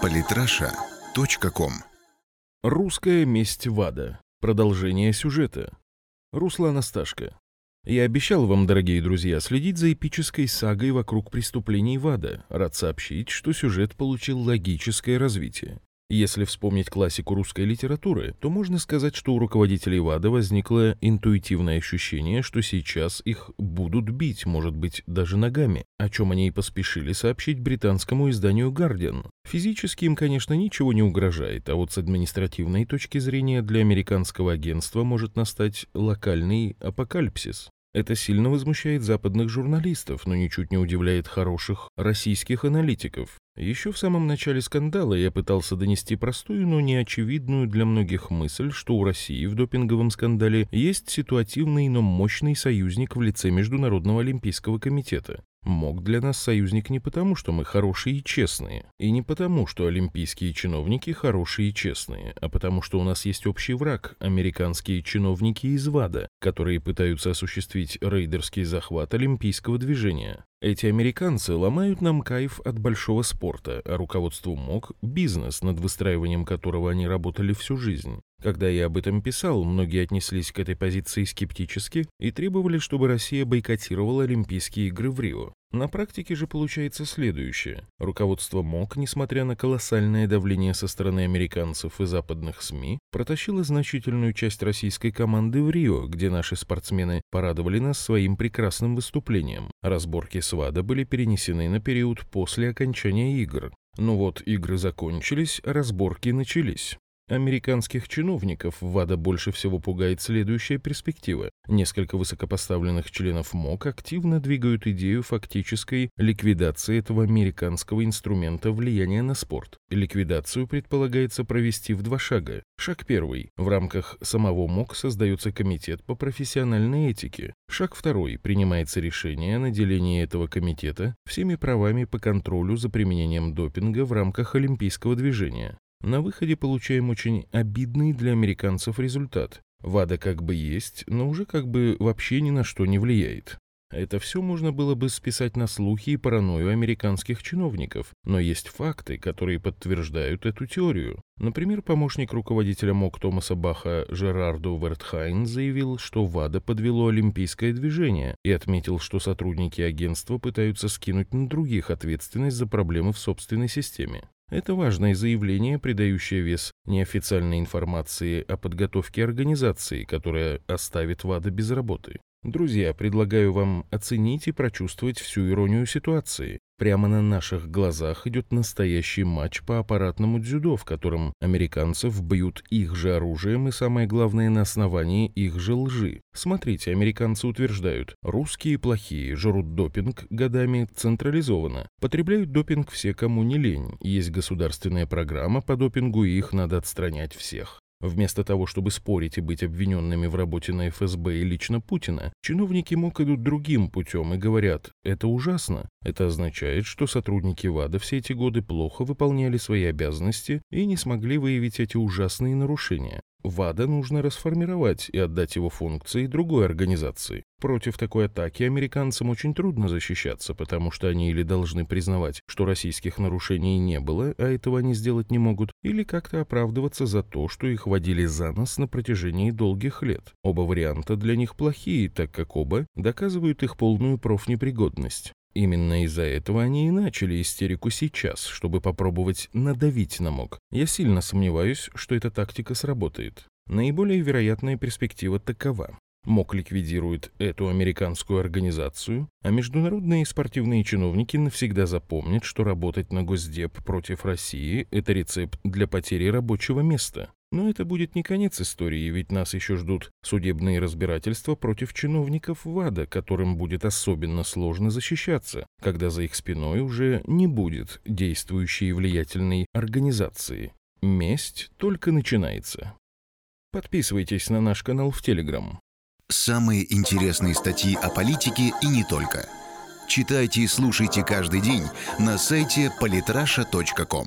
Политраша.ком Русская месть ВАДА. Продолжение сюжета. Руслан Асташко. Я обещал вам, дорогие друзья, следить за эпической сагой вокруг преступлений ВАДА. Рад сообщить, что сюжет получил логическое развитие. Если вспомнить классику русской литературы, то можно сказать, что у руководителей ВАДА возникло интуитивное ощущение, что сейчас их будут бить, может быть, даже ногами, о чем они и поспешили сообщить британскому изданию «Гардиан». Физически им, конечно, ничего не угрожает, а вот с административной точки зрения для американского агентства может настать локальный апокалипсис. Это сильно возмущает западных журналистов, но ничуть не удивляет хороших российских аналитиков. Еще в самом начале скандала я пытался донести простую, но неочевидную для многих мысль, что у России в допинговом скандале есть ситуативный, но мощный союзник в лице Международного олимпийского комитета. МОК для нас союзник не потому, что мы хорошие и честные, и не потому, что олимпийские чиновники хорошие и честные, а потому что у нас есть общий враг – американские чиновники из ВАДА, которые пытаются осуществить рейдерский захват олимпийского движения. Эти американцы ломают нам кайф от большого спорта, а руководству МОК – бизнес, над выстраиванием которого они работали всю жизнь. Когда я об этом писал, многие отнеслись к этой позиции скептически и требовали, чтобы Россия бойкотировала Олимпийские игры в Рио. На практике же получается следующее. Руководство МОК, несмотря на колоссальное давление со стороны американцев и западных СМИ, протащило значительную часть российской команды в Рио, где наши спортсмены порадовали нас своим прекрасным выступлением. Разборки с ВАДА были перенесены на период после окончания игр. Ну вот, игры закончились, разборки начались. Американских чиновников ВАДА больше всего пугает следующая перспектива. Несколько высокопоставленных членов МОК активно двигают идею фактической ликвидации этого американского инструмента влияния на спорт. Ликвидацию предполагается провести в два шага. Шаг первый. В рамках самого МОК создается комитет по профессиональной этике. Шаг второй. Принимается решение о наделении этого комитета всеми правами по контролю за применением допинга в рамках олимпийского движения. На выходе получаем очень обидный для американцев результат. ВАДА как бы есть, но уже как бы вообще ни на что не влияет. Это все можно было бы списать на слухи и паранойю американских чиновников, но есть факты, которые подтверждают эту теорию. Например, помощник руководителя МОК Томаса Баха Жерарду Вертхайн заявил, что ВАДА подвело олимпийское движение и отметил, что сотрудники агентства пытаются скинуть на других ответственность за проблемы в собственной системе. Это важное заявление, придающее вес неофициальной информации о подготовке организации, которая оставит ВАДА без работы. Друзья, предлагаю вам оценить и прочувствовать всю иронию ситуации. Прямо на наших глазах идет настоящий матч по аппаратному дзюдо, в котором американцев бьют их же оружием и, самое главное, на основании их же лжи. Смотрите, американцы утверждают, русские плохие, жрут допинг годами централизованно. Потребляют допинг все, кому не лень. Есть государственная программа по допингу, и их надо отстранять всех. Вместо того, чтобы спорить и быть обвиненными в работе на ФСБ и лично Путина, чиновники МОК идут другим путем и говорят, это ужасно. Это означает, что сотрудники ВАДА все эти годы плохо выполняли свои обязанности и не смогли выявить эти ужасные нарушения. ВАДА нужно расформировать и отдать его функции другой организации. Против такой атаки американцам очень трудно защищаться, потому что они или должны признавать, что российских нарушений не было, а этого они сделать не могут, или как-то оправдываться за то, что их водили за нос на протяжении долгих лет. Оба варианта для них плохие, так как оба доказывают их полную профнепригодность. Именно из-за этого они и начали истерику сейчас, чтобы попробовать надавить на МОК. Я сильно сомневаюсь, что эта тактика сработает. Наиболее вероятная перспектива такова. МОК ликвидирует эту американскую организацию, а международные спортивные чиновники навсегда запомнят, что работать на Госдеп против России – это рецепт для потери рабочего места. Но это будет не конец истории, ведь нас еще ждут судебные разбирательства против чиновников ВАДА, которым будет особенно сложно защищаться, когда за их спиной уже не будет действующей и влиятельной организации. Месть только начинается. Подписывайтесь на наш канал в Телеграм. Самые интересные статьи о политике и не только. Читайте и слушайте каждый день на сайте polytrasha.com.